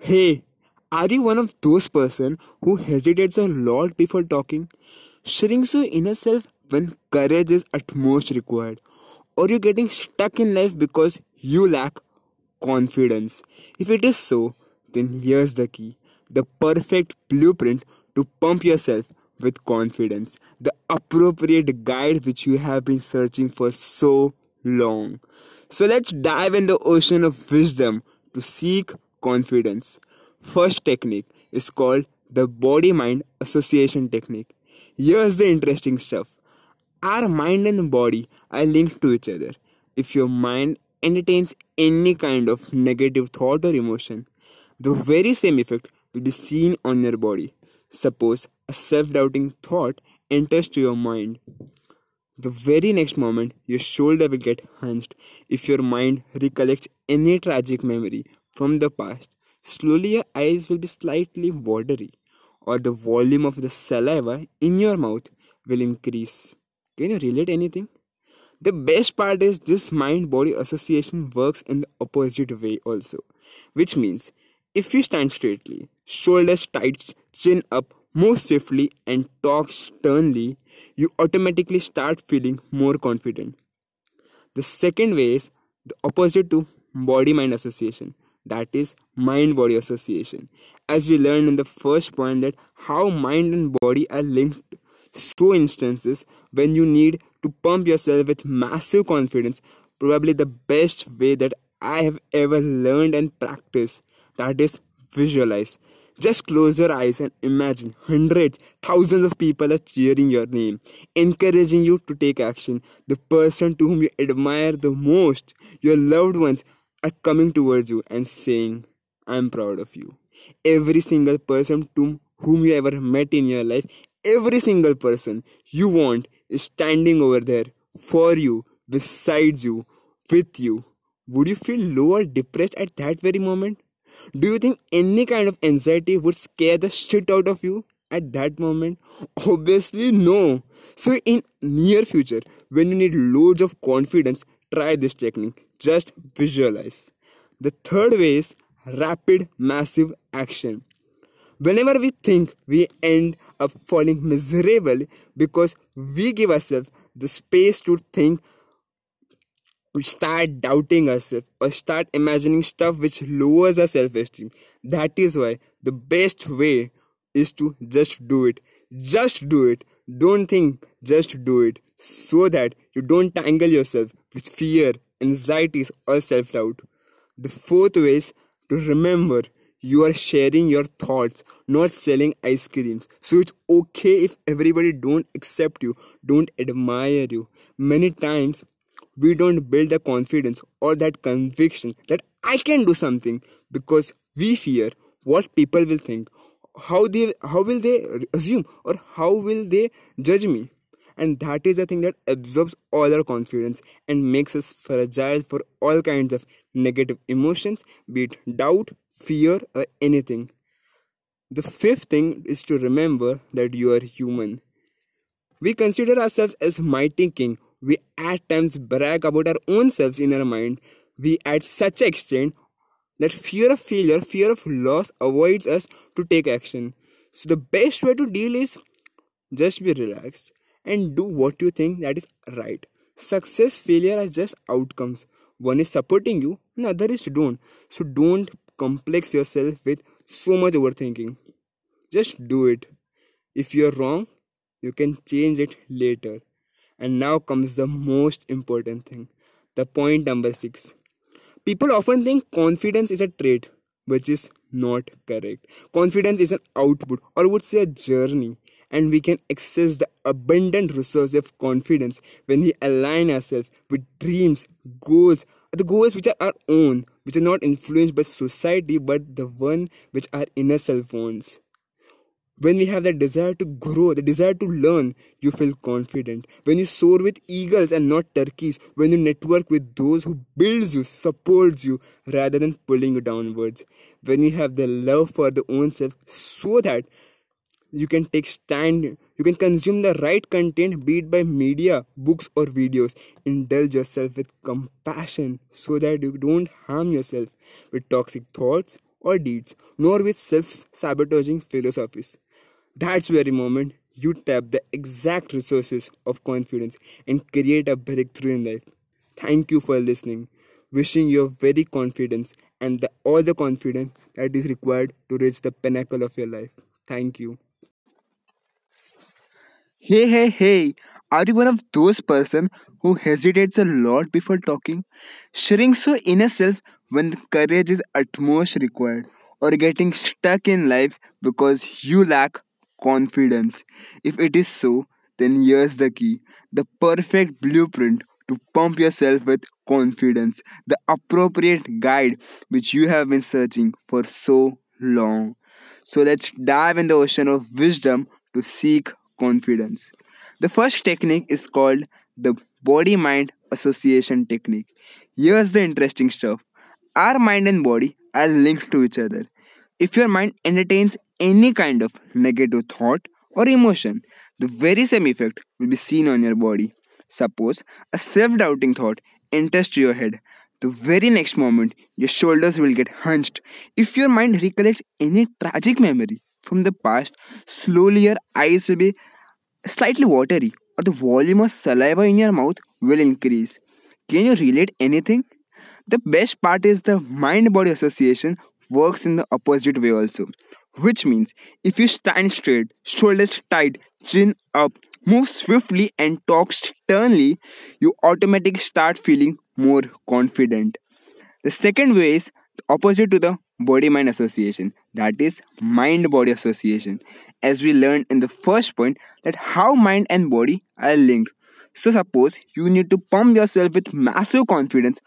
Hey, are you one of those person who hesitates a lot before talking? Shrinks your inner self when courage is at most required? Or you're getting stuck in life because you lack confidence? If it is so, then here's the key. The perfect blueprint to pump yourself with confidence. The appropriate guide which you have been searching for so long. So let's dive in the ocean of wisdom to seek confidence. First technique is called the body mind association technique. Here's the interesting stuff. Our mind and body are linked to each other. If your mind entertains any kind of negative thought or emotion, the very same effect will be seen on your body. Suppose a self doubting thought enters to your mind. The very next moment, your shoulder will get hunched if your mind recollects any tragic memory from the past. Slowly, your eyes will be slightly watery, or the volume of the saliva in your mouth will increase. Can you relate anything? The best part is this mind body association works in the opposite way also, which means if you stand straightly, shoulders tight, chin up, move swiftly, and talk sternly, you automatically start feeling more confident. The second way is the opposite to body mind association that is mind body association as we learned in the first point that how mind and body are linked so instances when you need to pump yourself with massive confidence probably the best way that i have ever learned and practiced that is visualize just close your eyes and imagine hundreds, thousands of people are cheering your name, encouraging you to take action. The person to whom you admire the most, your loved ones, are coming towards you and saying, I'm proud of you. Every single person to whom you ever met in your life, every single person you want is standing over there for you, beside you, with you. Would you feel low or depressed at that very moment? Do you think any kind of anxiety would scare the shit out of you at that moment? Obviously no. So in near future, when you need loads of confidence, try this technique. Just visualize. The third way is rapid massive action. Whenever we think we end up falling miserable because we give ourselves the space to think we start doubting ourselves or start imagining stuff which lowers our self esteem. That is why the best way is to just do it. Just do it. Don't think, just do it. So that you don't tangle yourself with fear, anxieties, or self doubt. The fourth way is to remember you are sharing your thoughts not selling ice creams so it's okay if everybody don't accept you don't admire you many times we don't build the confidence or that conviction that I can do something because we fear what people will think, how they how will they assume or how will they judge me. And that is the thing that absorbs all our confidence and makes us fragile for all kinds of negative emotions, be it doubt, fear, or anything. The fifth thing is to remember that you are human. We consider ourselves as mighty king we at times brag about our own selves in our mind. We at such extent that fear of failure, fear of loss avoids us to take action. So the best way to deal is just be relaxed and do what you think that is right. Success, failure are just outcomes. One is supporting you, another is don't. So don't complex yourself with so much overthinking. Just do it. If you're wrong, you can change it later. And now comes the most important thing the point number six. People often think confidence is a trait, which is not correct. Confidence is an output, or would say a journey, and we can access the abundant resource of confidence when we align ourselves with dreams, goals, the goals which are our own, which are not influenced by society but the one which our inner self wants. When we have that desire to grow the desire to learn you feel confident. When you soar with eagles and not turkeys when you network with those who builds you supports you rather than pulling you downwards. When you have the love for the own self so that you can take stand you can consume the right content be it by media books or videos indulge yourself with compassion so that you don't harm yourself with toxic thoughts or deeds, nor with self sabotaging philosophies. That's very moment you tap the exact resources of confidence and create a breakthrough in life. Thank you for listening. Wishing you very confidence and the, all the confidence that is required to reach the pinnacle of your life. Thank you. Hey, hey, hey! Are you one of those person who hesitates a lot before talking, shrinks your inner self when courage is utmost required, or getting stuck in life because you lack confidence? If it is so, then here's the key: the perfect blueprint to pump yourself with confidence, the appropriate guide which you have been searching for so long. So let's dive in the ocean of wisdom to seek confidence. The first technique is called the body mind association technique. Here's the interesting stuff our mind and body are linked to each other. If your mind entertains any kind of negative thought or emotion, the very same effect will be seen on your body. Suppose a self doubting thought enters to your head. The very next moment, your shoulders will get hunched. If your mind recollects any tragic memory from the past, slowly your eyes will be slightly watery, or the volume of saliva in your mouth will increase. Can you relate anything? The best part is the mind body association works in the opposite way also, which means if you stand straight, shoulders tight, chin up, move swiftly, and talk sternly, you automatically start feeling more confident. The second way is opposite to the body mind association, that is mind body association. As we learned in the first point, that how mind and body are linked. So, suppose you need to pump yourself with massive confidence,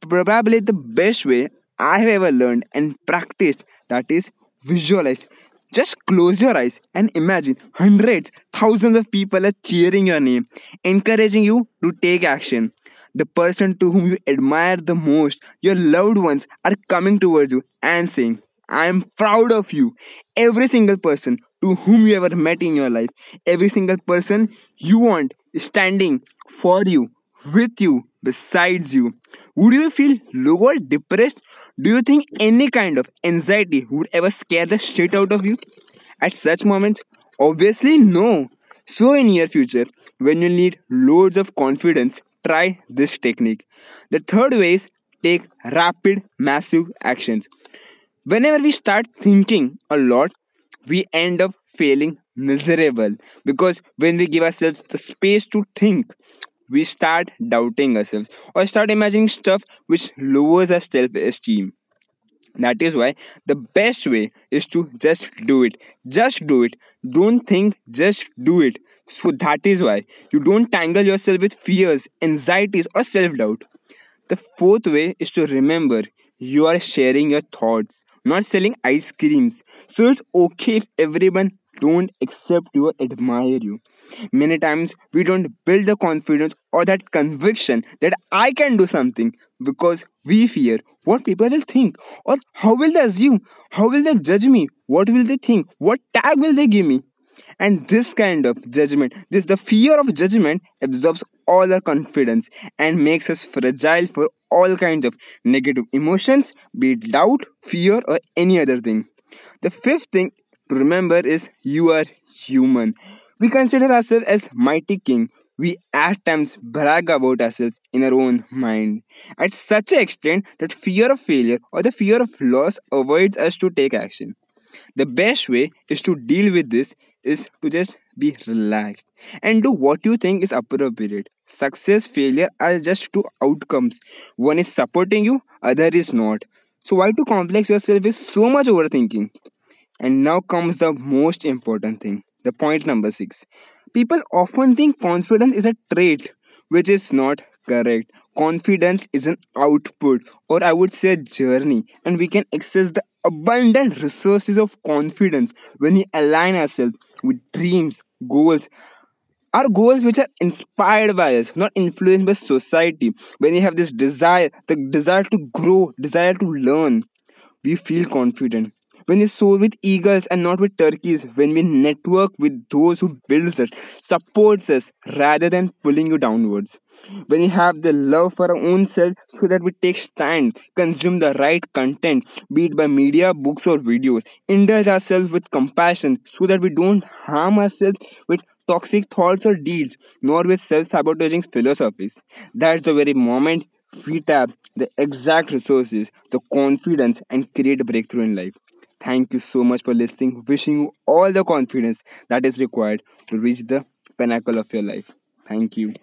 probably the best way I have ever learned and practiced that is visualize. Just close your eyes and imagine hundreds, thousands of people are cheering your name, encouraging you to take action. The person to whom you admire the most, your loved ones, are coming towards you and saying, I am proud of you. Every single person to whom you ever met in your life, every single person you want standing for you, with you, besides you. Would you feel low or depressed? Do you think any kind of anxiety would ever scare the shit out of you? At such moments, obviously no. So in near future, when you need loads of confidence, try this technique. The third way is take rapid, massive actions. Whenever we start thinking a lot, we end up feeling miserable because when we give ourselves the space to think, we start doubting ourselves or start imagining stuff which lowers our self esteem. That is why the best way is to just do it. Just do it. Don't think, just do it. So that is why you don't tangle yourself with fears, anxieties, or self doubt. The fourth way is to remember you are sharing your thoughts, not selling ice creams. So it's okay if everyone don't accept you or admire you. Many times we don't build the confidence or that conviction that I can do something because we fear what people will think or how will they assume, how will they judge me, what will they think, what tag will they give me. And this kind of judgment, this the fear of judgment absorbs all our confidence and makes us fragile for all kinds of negative emotions, be it doubt, fear, or any other thing. The fifth thing to remember is you are human. We consider ourselves as mighty king. We at times brag about ourselves in our own mind at such an extent that fear of failure or the fear of loss avoids us to take action. The best way is to deal with this is to just be relaxed and do what you think is appropriate. Success, failure are just two outcomes. One is supporting you, other is not. So why to complex yourself with so much overthinking? And now comes the most important thing. The point number six. People often think confidence is a trait, which is not correct. Confidence is an output, or I would say a journey, and we can access the abundant resources of confidence when we align ourselves with dreams, goals, our goals which are inspired by us, not influenced by society. When we have this desire, the desire to grow, desire to learn, we feel confident when we soar with eagles and not with turkeys, when we network with those who builds us, supports us rather than pulling you downwards. When we have the love for our own self so that we take stand, consume the right content, be it by media, books or videos, indulge ourselves with compassion so that we don't harm ourselves with toxic thoughts or deeds, nor with self-sabotaging philosophies. That's the very moment we tap the exact resources, the confidence, and create a breakthrough in life. Thank you so much for listening. Wishing you all the confidence that is required to reach the pinnacle of your life. Thank you.